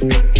good.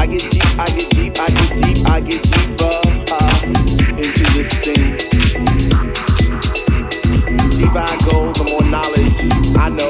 I get deep, I get deep, I get deep, I get deeper uh, into this thing. I go, the more knowledge I know.